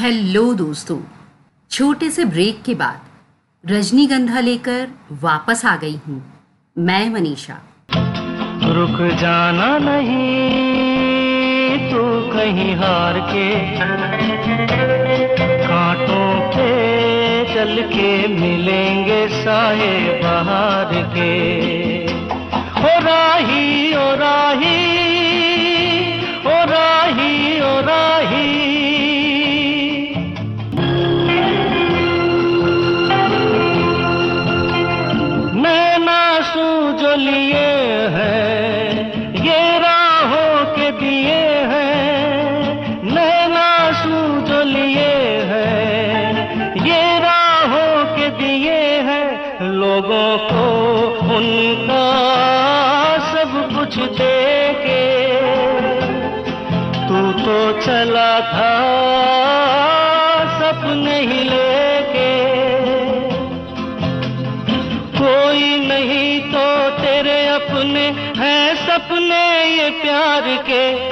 Hello दोस्तों, छोटे से ब्रेक के बाद रजनीगंधा लेकर वापस आ गई हूँ। मैं मनीषा। रुक जाना नहीं तू कहीं हार के। कांटों पे चल के मिलेंगे साए बाहर के। ओ राही ओ राही ओ राही ओ राही। लिए हैं। ये राहों के दिए हैं। नैना जो लिए हैं। ये राहों के दिए हैं। लोगों को उनका सब कुछ दे के तू तो चला था, सपने ही लेके प्यार के।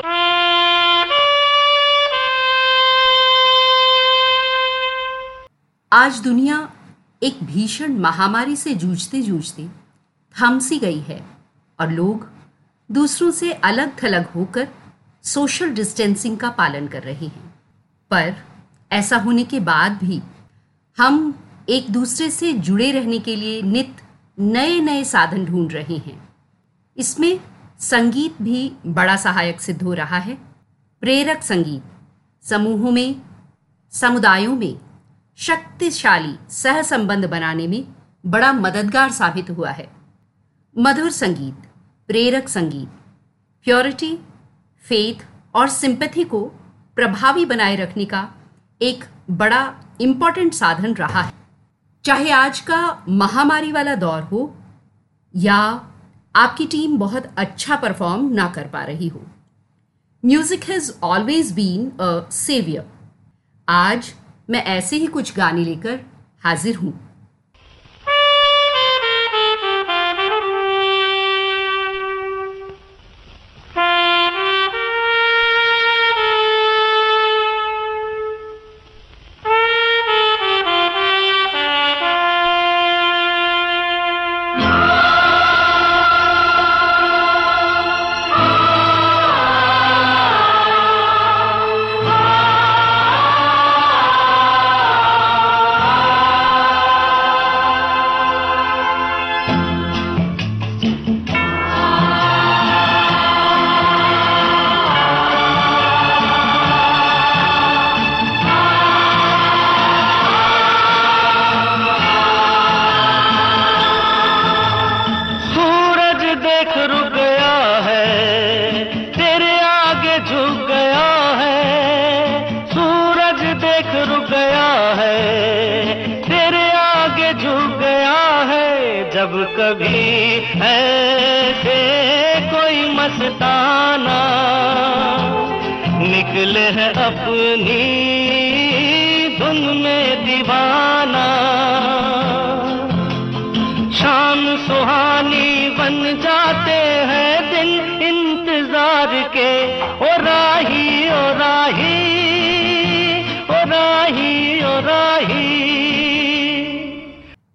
आज दुनिया एक भीषण महामारी से जूझते जूझते थम सी गई है और लोग दूसरों से अलग थलग होकर सोशल डिस्टेंसिंग का पालन कर रहे हैं। पर ऐसा होने के बाद भी हम एक दूसरे से जुड़े रहने के लिए नित नए नए साधन ढूंढ रहे हैं। इसमें संगीत भी बड़ा सहायक सिद्ध हो रहा है। प्रेरक संगीत, समूहों में, समुदायों में, शक्तिशाली, सहसंबंध बनाने में बड़ा मददगार साबित हुआ है। मधुर संगीत, प्रेरक संगीत प्योरिटी फेथ और सिंपथी को प्रभावी बनाए रखने का एक बड़ा इंपॉर्टेंट साधन रहा है। चाहे आज का महामारी वाला दौर हो या आपकी टीम बहुत अच्छा परफॉर्म ना कर पा रही हो। Music has always been a saviour आज मैं ऐसे ही कुछ गाने लेकर हाजिर हूँ।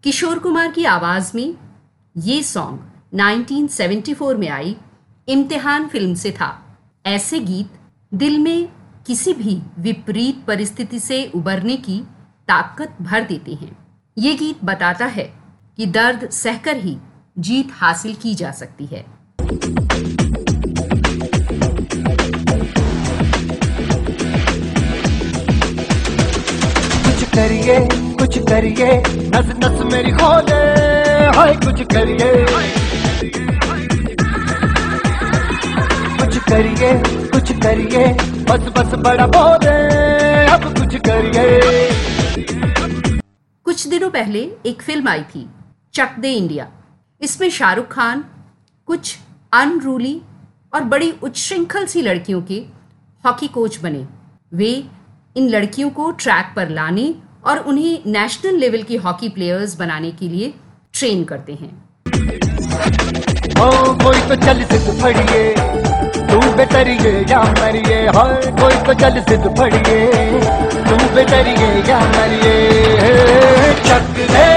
किशोर कुमार की आवाज़ में ये सॉन्ग 1974 में आई, इम्तिहान फ़िल्म से था। ऐसे गीत दिल में किसी भी विपरीत परिस्थिति से उबरने की ताकत भर देते हैं। ये गीत बताता है कि दर्द सहकर ही जीत हासिल की जा सकती है। करिए, कुछ करिए। नस नस मेरी खोले, हाय, कुछ करिए। कुछ करिए कुछ करिए। बस बस बड़ा बोले, अब कुछ करिए। कुछ दिनों पहले एक फ़िल्म आई थी, चक दे इंडिया। इसमें शाहरुख खान, कुछ अनरूली और बड़ी उच्छृंखल सी लड़कियों के हॉकी कोच बने। वे इन लड़कियों को ट्रैक पर लाने और उन्हें नेशनल लेवल की हॉकी प्लेयर्स बनाने के लिए ट्रेन करते हैं। ओ, कोई तो चल सिद्ध फड़िए, तू बेतरिए या मरिए हर कोई तो जल सिद्ध पड़िए तू बेतरिए या मरिए चक दे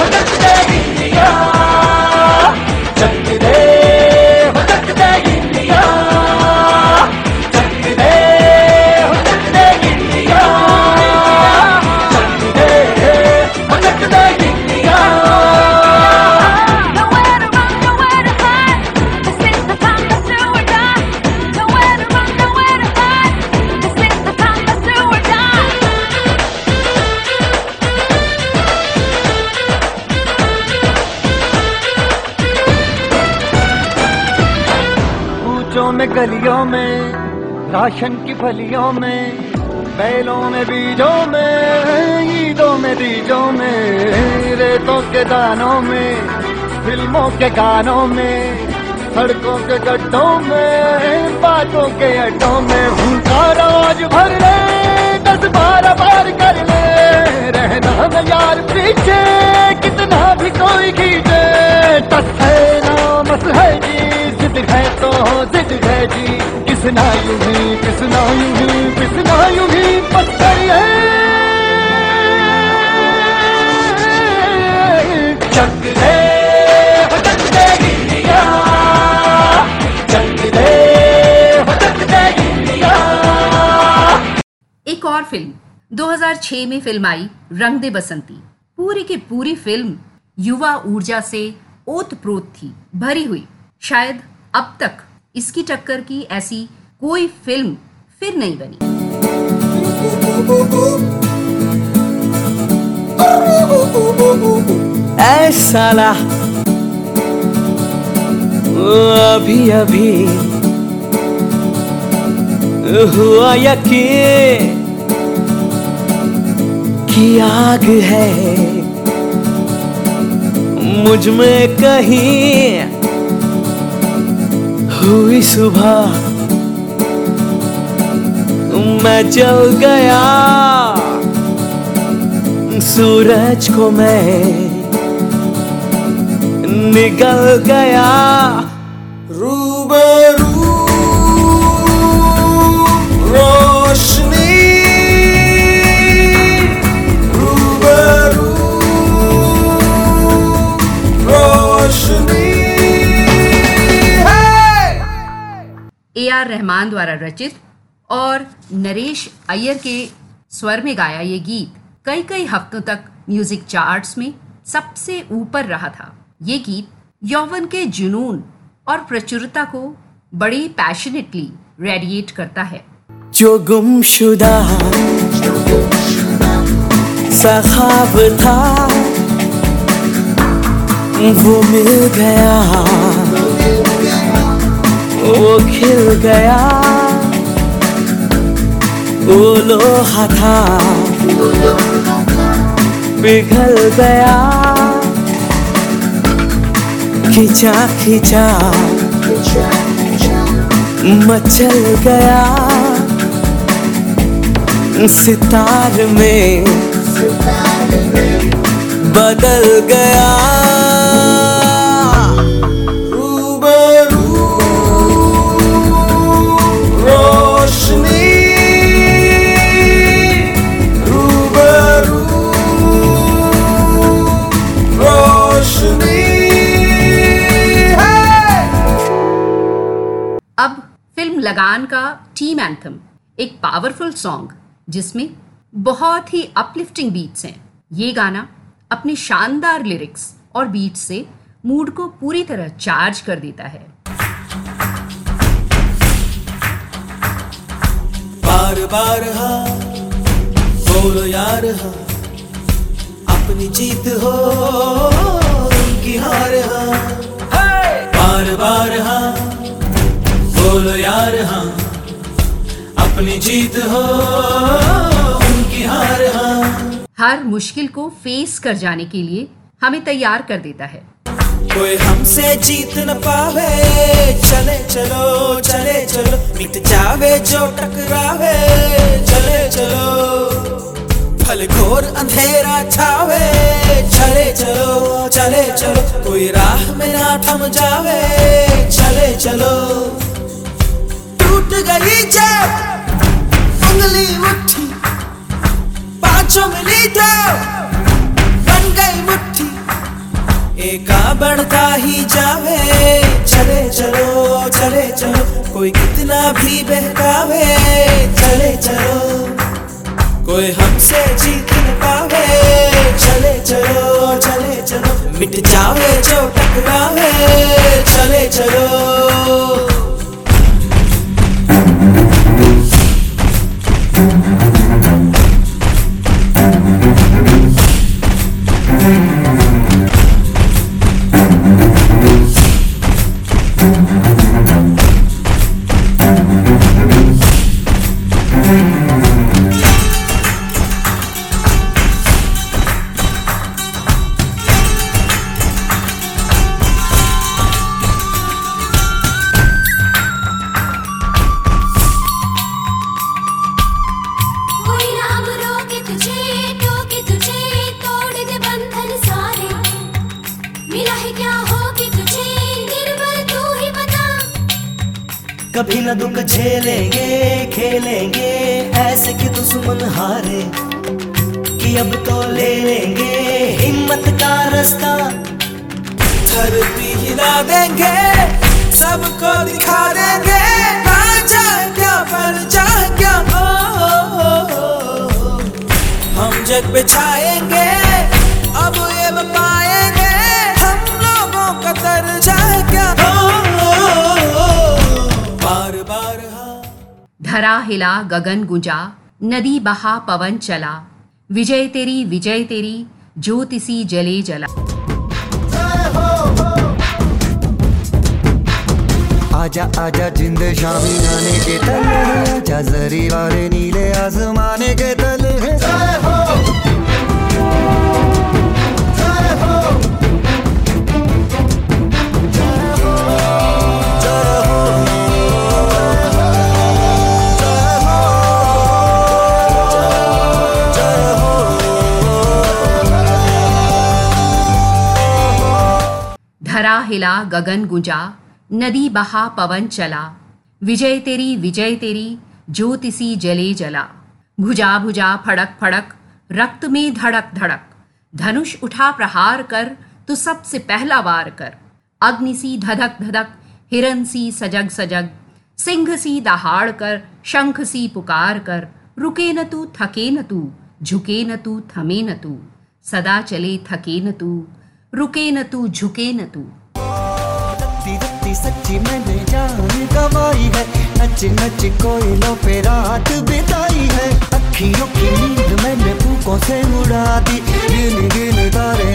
हो चक दे कूचों में, गलियों में, राशन की फलियों में, बैलों में, बीजों में, ईदों में, बीजों में, रेतों के दानों में, फ़िल्मों के गानों में, सड़कों के गड्ढों में, बातों के अड्डों में उनका राज भर ले, दस बार बार कर ले, रहना यार पीछे, कितना भी कोई खींचे, तस नामस जी है तो जिद है जी। किसना यूँ ही किसना यूँ ही किसना यूँ ही पत्थर है। चक दे एक और फ़िल्म 2006 में फ़िल्म आई रंग दे बसंती। पूरी की पूरी फ़िल्म युवा ऊर्जा से ओत प्रोत थी, भरी हुई। शायद अब तक इसकी टक्कर की ऐसी कोई फ़िल्म फिर नहीं बनी। ऐ साला अभी अभी हुआ यकीन कि आग है, मुझमें कहीं हुई सुबह। मैं जल गया। सूरज को मैं निकल गया। रहमान द्वारा रचित और नरेश अय्यर के स्वर में गाया ये गीत। कई कई हफ्तों तक म्यूज़िक चार्ट्स में सबसे ऊपर रहा था। ये गीत यौवन के जुनून और प्रचुरता को बड़ी पैशनेटली रेडिएट करता है। जो गुमशुदा, सखाब था, वो मिल गया। वो खिल गया। वो लोहा था। पिघल गया। खिंचा खिंचा। मचल गया। सितार में बदल गया। लगान का टीम एंथम एक पावरफुल सॉन्ग जिसमें बहुत ही अपलिफ्टिंग बीट्स हैं। ये गाना अपने शानदार लिरिक्स और बीट्स से मूड को पूरी तरह चार्ज कर देता है। बार बार हाँ बोलो यार हाँ अपनी जीत हो। जीत हो उनकी हार हाँ। हर मुश्किल को फेस कर जाने के लिए हमें तैयार कर देता है। कोई हमसे जीत न पावे चले चलो चले चलो मिट जावे जो टकरावे चले चलो। फल घोर अंधेरा छावे चले चलो चले चलो कोई राह में ना थम जावे चले चलो। टूट गई जब उंगली उठी पाँचों मिली तो बन गई मुट्ठी एका बढ़ता ही जावे चले चलो चले चलो कोई कितना भी बहकावे चले चलो कोई हमसे जीत न पावे चले चलो चले चलो मिट जावे जो टकरावे चले चलो खेलेंगे, ऐसे कि दुश्मन हारे, कि अब तो ले लेंगे हिम्मत का रास्ता। धरती हिला देंगे, सबको दिखा देंगे। राजा क्या क्या। हो, हम जग पे धरा हिला गगन गुंजा, नदी बहा पवन चला। विजय तेरी विजय तेरी ज्योतिसी जले जला। आजा आजा, जिंद शामी गाने के तले। आजा, जरी वाले नीले आसमाने के तले। धरा हिला गगन गुंजा, नदी बहा पवन चला। विजय तेरी विजय तेरी ज्योतिसी जले जला। भुजा भुजा फड़क फड़क, रक्त में धड़क धड़क। धनुष उठा प्रहार कर, तू सबसे पहला वार कर। अग्नि सी धधक धधक, हिरन सी सजग सजग। सिंह सी दहाड़ कर, शंख सी पुकार कर। रुके न तू, थके न तू, झुके न तू, थमे न तू। सदा चले, थके न तू। रुके न तू, झुके न तू। रत्ती सच्ची मैंने जान गवाई है। नच नच कोयलों पे रात बिताई है। अखियों की नींद मैंने फूकों से उड़ा दी। गिन गिन तारे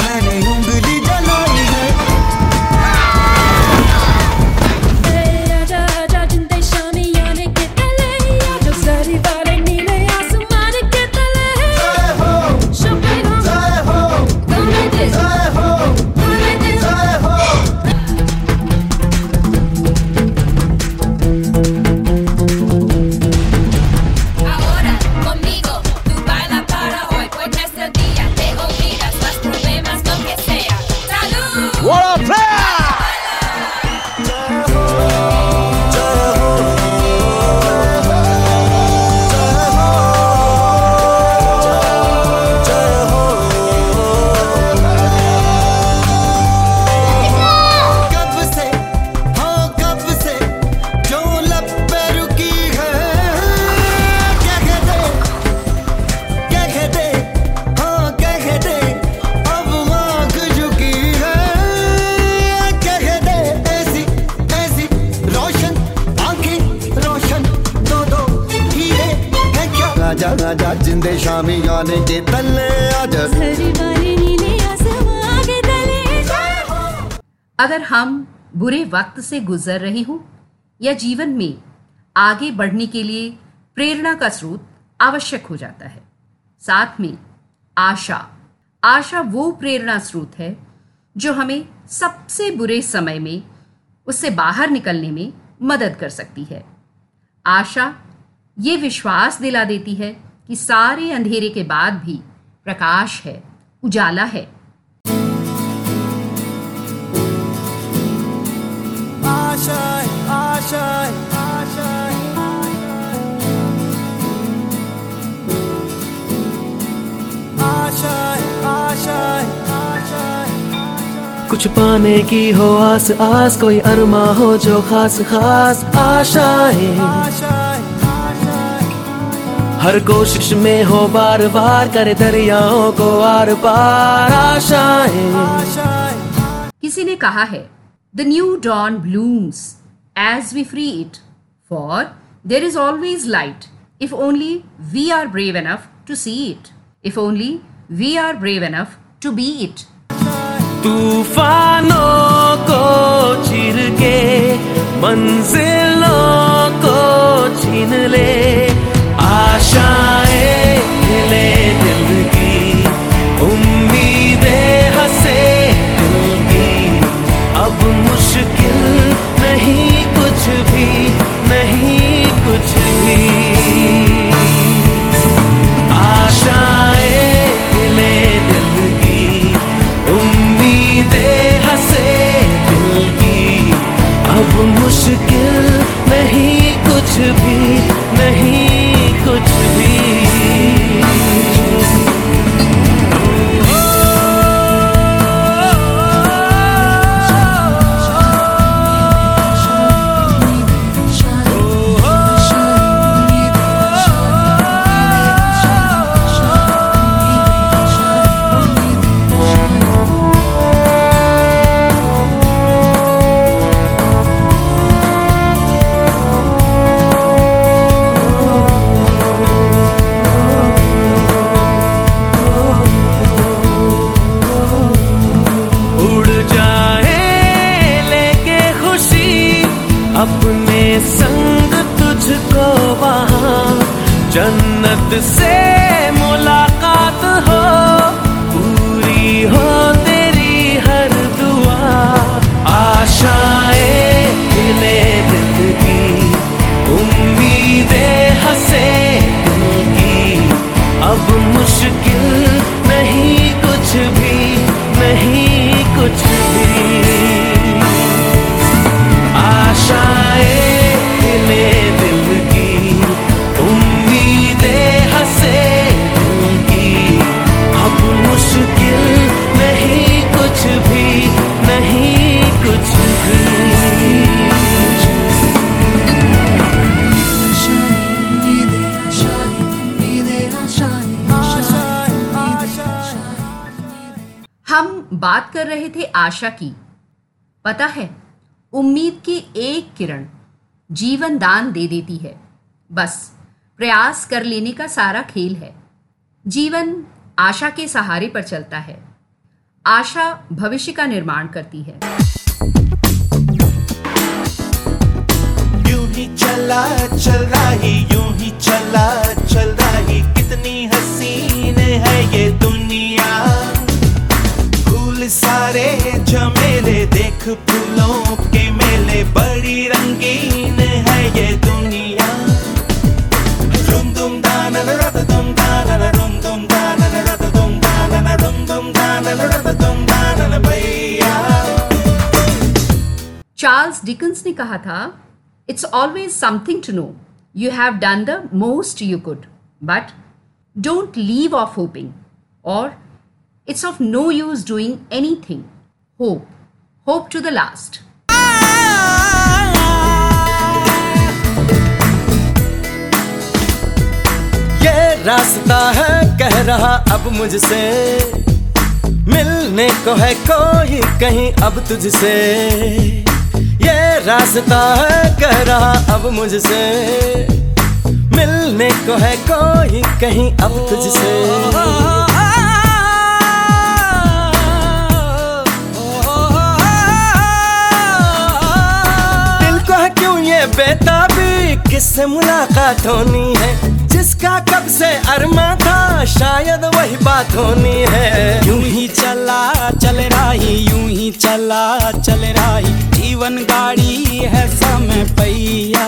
अगर हम बुरे वक्त से गुजर रहे हों या जीवन में आगे बढ़ने के लिए प्रेरणा का स्रोत आवश्यक हो जाता है। साथ में आशा। आशा वो प्रेरणा स्रोत है जो हमें सबसे बुरे समय में, उससे बाहर निकलने में मदद कर सकती है। आशा ये विश्वास दिला देती है कि सारे अंधेरे के बाद भी प्रकाश है, उजाला है। आशाएँ कुछ पाने की हो आस आस, कोई अरमा हो जो खास खास आशाएँ। हर कोशिश में हो बार बार, करे दरियाओं को आर पार आशाएँ। किसी ने कहा है the new dawn blooms as we free it for there is always light if only we are brave enough to see it if only we are brave enough to be it तूफानों को चीर के मंजिलों को छीन ले आशाएं खिले दिल जन्नत से बात कर रहे थे आशा की। पता है, उम्मीद की एक किरण जीवन दान दे देती है। बस, प्रयास कर लेने का सारा खेल है। जीवन आशा के सहारे पर चलता है। आशा भविष्य का निर्माण करती है। ही चला, चल यूँ ही चला, चल कितनी हसीन है ये दुनिया। सारे झमेले देख फूलों के मेले, बड़ी रंगीन है ये दुनिया। रुम दुम दाना रत दुम दाना रुम दुम दाना रत दुम दाना रुम दुम दाना रत दुम दाना भैया। चार्ल्स डिकन्स ने कहा था it's always something to know you have done the most you could but don't leave off hoping or of no use doing anything hope hope to the last ये रास्ता है, कह रहा अब मुझसे। मिलने को है कोई, कहीं अब तुझसे। ये रास्ता है, कह रहा अब मुझसे। मिलने को है कोई, कहीं अब तुझसे। बेताबी, किससे मुलाकात होनी है। जिसका कब से अरमा था, शायद वही बात होनी है। यूँ ही चला, चल रही, यूँ ही चला, चल रही। जीवन गाड़ी है समय पैया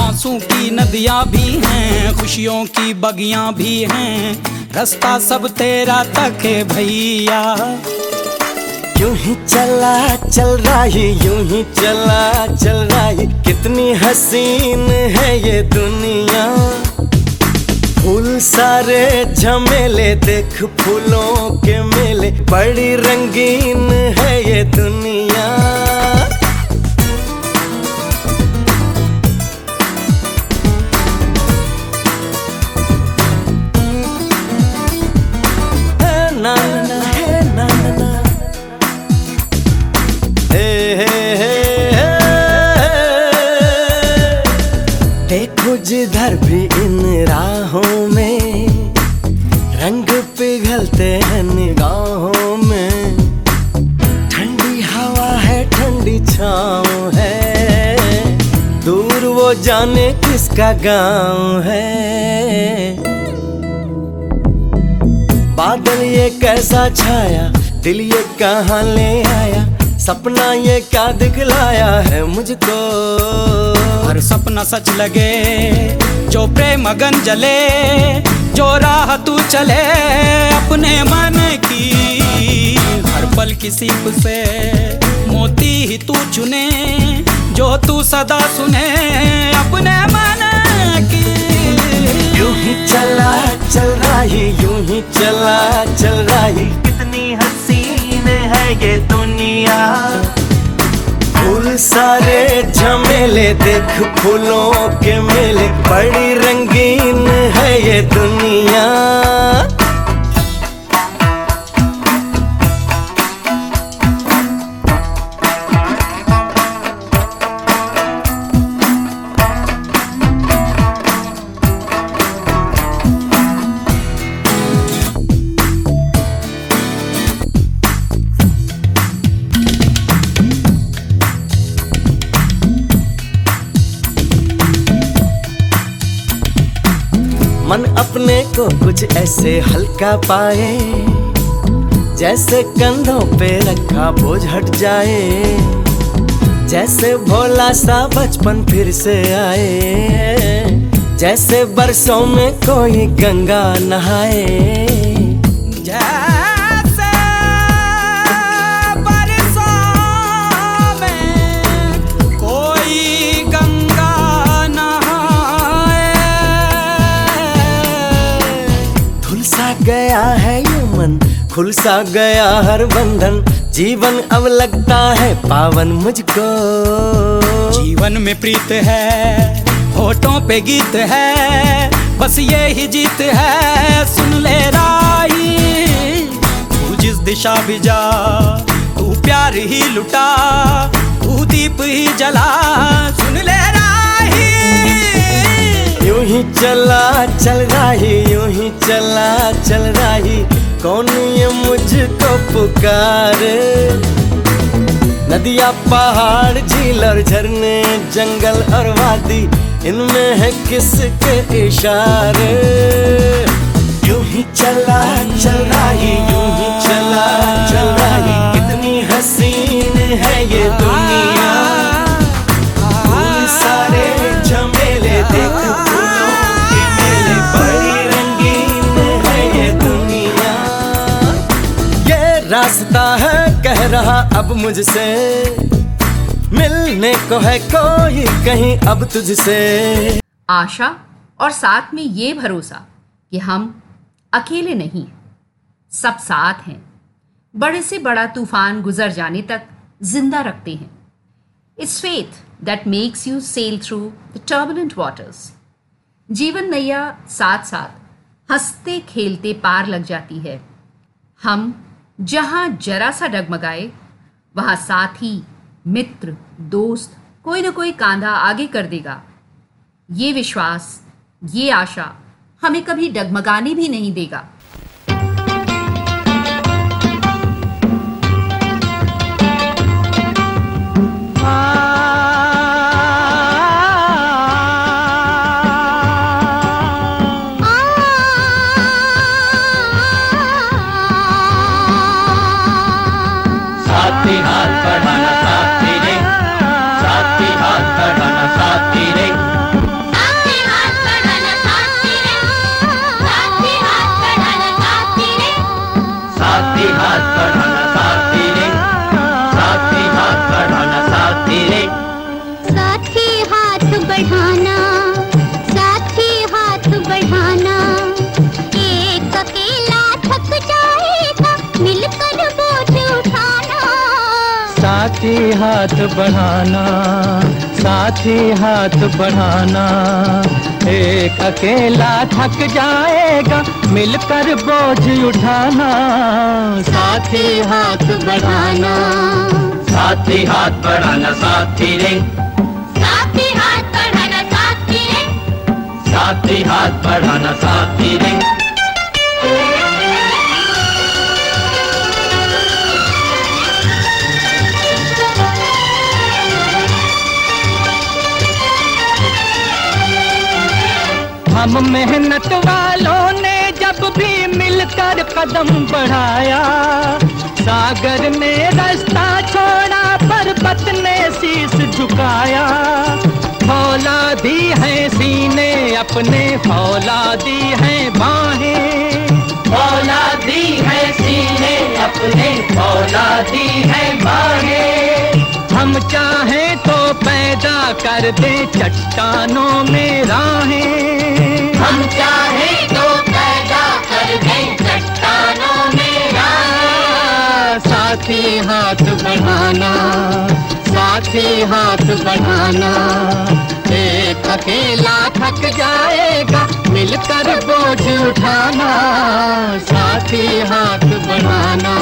आँसू की नदियाँ भी हैं, खुशियों की बगियाँ भी हैं। रास्ता सब तेरा तक है भैया। यूँ ही चला, चल रही, यूँ ही चला, चल रही। कितनी हसीन है ये दुनिया। फूल सारे झमेले, देख फूलों के मेले। बड़ी रंगीन है ये दुनिया। पिघलते हैं निगाहों में। ठंडी हवा है, ठंडी छाँव है। दूर वो जाने किसका गाँव है। बादल ये कैसा छाया, दिल ये कहाँ ले आया? सपना ये क्या दिखलाया है मुझको? हर सपना सच लगे, जो प्रेम मगन जले जो राह तू चले अपने मन की, हर पल किसी से मोती ही तू चुने, जो तू सदा सुने अपने मन की। यूँ ही चला, चल रहा रही यूँ ही चला, चल रहा। रही कितनी हसीन है ये दुनिया। फूल सारे झमेले देख, फूलों के मेले। बड़ी रंगीन है दुनिया को कुछ ऐसे हल्का पाए, जैसे कंधों पे रखा बोझ हट जाए, जैसे भोला सा बचपन फिर से आए, जैसे बरसों में कोई गंगा नहाए। गया है ये मन खुल सा गया हर बंधन। जीवन अब लगता है पावन मुझको। जीवन में प्रीत है, होठों पे गीत है, बस ये ही जीत है। सुन ले राही, तू जिस दिशा भी जा, तू प्यार ही लुटा, तू दीप ही जला। सुन ले राही ही चला, चल रही, यूँ ही चला, चल रही। कौन ये मुझको पुकारे? नदिया, पहाड़ झील और झरने, जंगल और वादी, इनमें है किसके इशारे? यूँ ही चला, चल रही, यूँ ही चला, चल रही। कितनी हसीन है ये दुनिया। रहा अब मुझसे। मिलने को है कोई, कहीं अब तुझसे। आशा और साथ में ये भरोसा कि हम अकेले नहीं, सब साथ हैं। बड़े से बड़ा तूफ़ान गुजर जाने तक ज़िंदा रखते हैं। It's faith that makes you sail through the turbulent waters जीवन नैया साथ साथ हँसते खेलते पार लग जाती है। हम जहाँ जरा सा डगमगाए, वहाँ साथी, मित्र, दोस्त कोई ना कोई कांधा आगे कर देगा। ये विश्वास, ये आशा हमें कभी डगमगाने भी नहीं देगा। साथी साथी हाथ बढ़ाना साथी हाथ बढ़ाना। एक अकेला थक जाएगा मिलकर बोझ उठाना। साथी हाथ बढ़ाना। साथी हाथ बढ़ाना साथी रे। साथी हाथ बढ़ाना साथी रे। साथी हाथ बढ़ाना साथी रे। हम मेहनत वालों ने जब भी मिलकर कदम बढ़ाया, सागर ने रास्ता छोड़ा, पर्वत ने शीश झुकाया। फौलादी है सीने, अपने फौलादी है बाहें। फौलादी है सीने, अपने फौलादी है बाहें। हम चाहें तो पैदा कर दे चट्टानों में राहें। हम चाहे तो पैदा कर दे चट्टानों में राह। साथी हाथ बढ़ाना साथी हाथ बढ़ाना। एक अकेला थक जाएगा मिलकर बोझ उठाना। साथी हाथ बढ़ाना।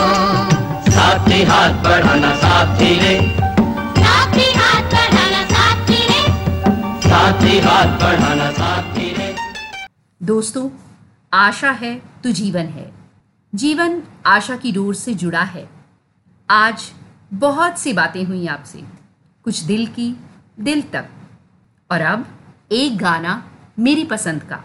साथी हाथ बढ़ाना साथी रे साथी हाथ बढ़ाना साथी रे। दोस्तों, आशा है तो जीवन है। जीवन आशा की डोर से जुड़ा है। आज बहुत सी बातें हुई आपसे। कुछ दिल की, दिल तक। और अब एक गाना मेरी पसंद का।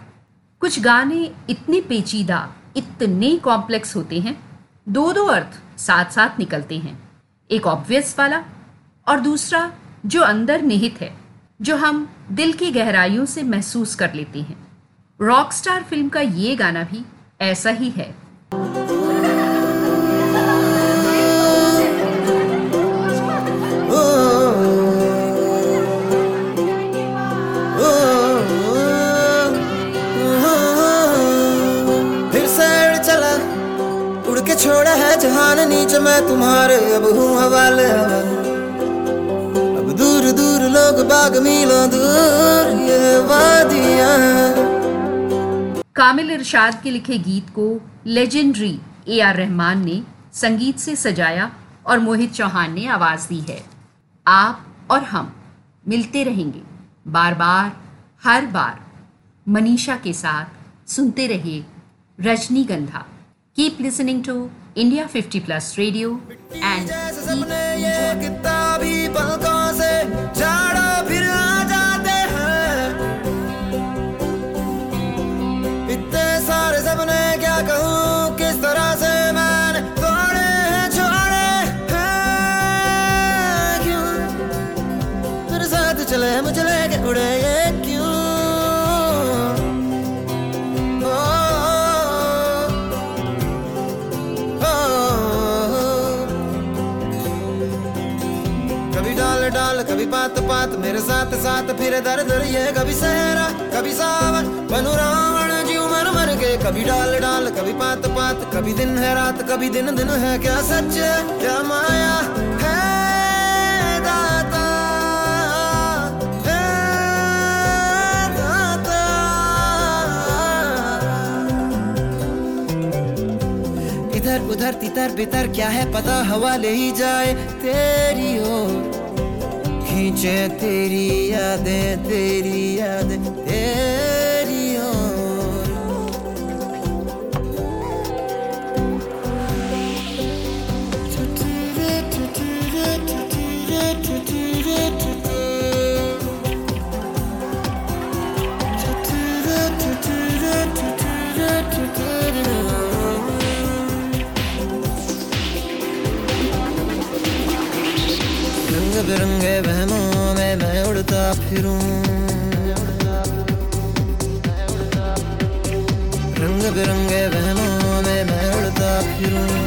कुछ गाने इतने पेचीदा, इतने कॉम्प्लेक्स होते हैं। दो दो अर्थ साथ साथ निकलते हैं। एक ऑब्वियस वाला और दूसरा जो अंदर निहित है। जो हम दिल की गहराइयों से महसूस कर लेते हैं। रॉकस्टार फ़िल्म का ये गाना भी ऐसा ही है। छोड़ा है जहान नीचे, मैं तुम्हारे अब हूँ हवाले हवा। अब दूर दूर लोग बाग मीलों दूर ये वादियाँ। कामिल इरशाद के लिखे गीत को लेजेंडरी ए आर रहमान ने संगीत से सजाया और मोहित चौहान ने आवाज़ दी है। आप और हम मिलते रहेंगे बार बार हर बार। मनीषा के साथ सुनते रहिए Rajnigandha. Keep listening to India 50 plus radio and पात मेरे साथ साथ फिर दर दर ये कभी सहरा, कभी सावन। बनू रावण जीव मर मर के, कभी डाल डाल, कभी पात पात, कभी दिन है रात, कभी दिन दिन है क्या सच क्या माया है इधर उधर तितर बितर क्या है पता, हवा ले ही जाए तेरी ओर। खींचे तेरी यादें तेरी यादें तेरी रंग बहनों में मैं उड़ता फिरूं। रंग बिरंगे बहनों में मैं उड़ता फिरूं।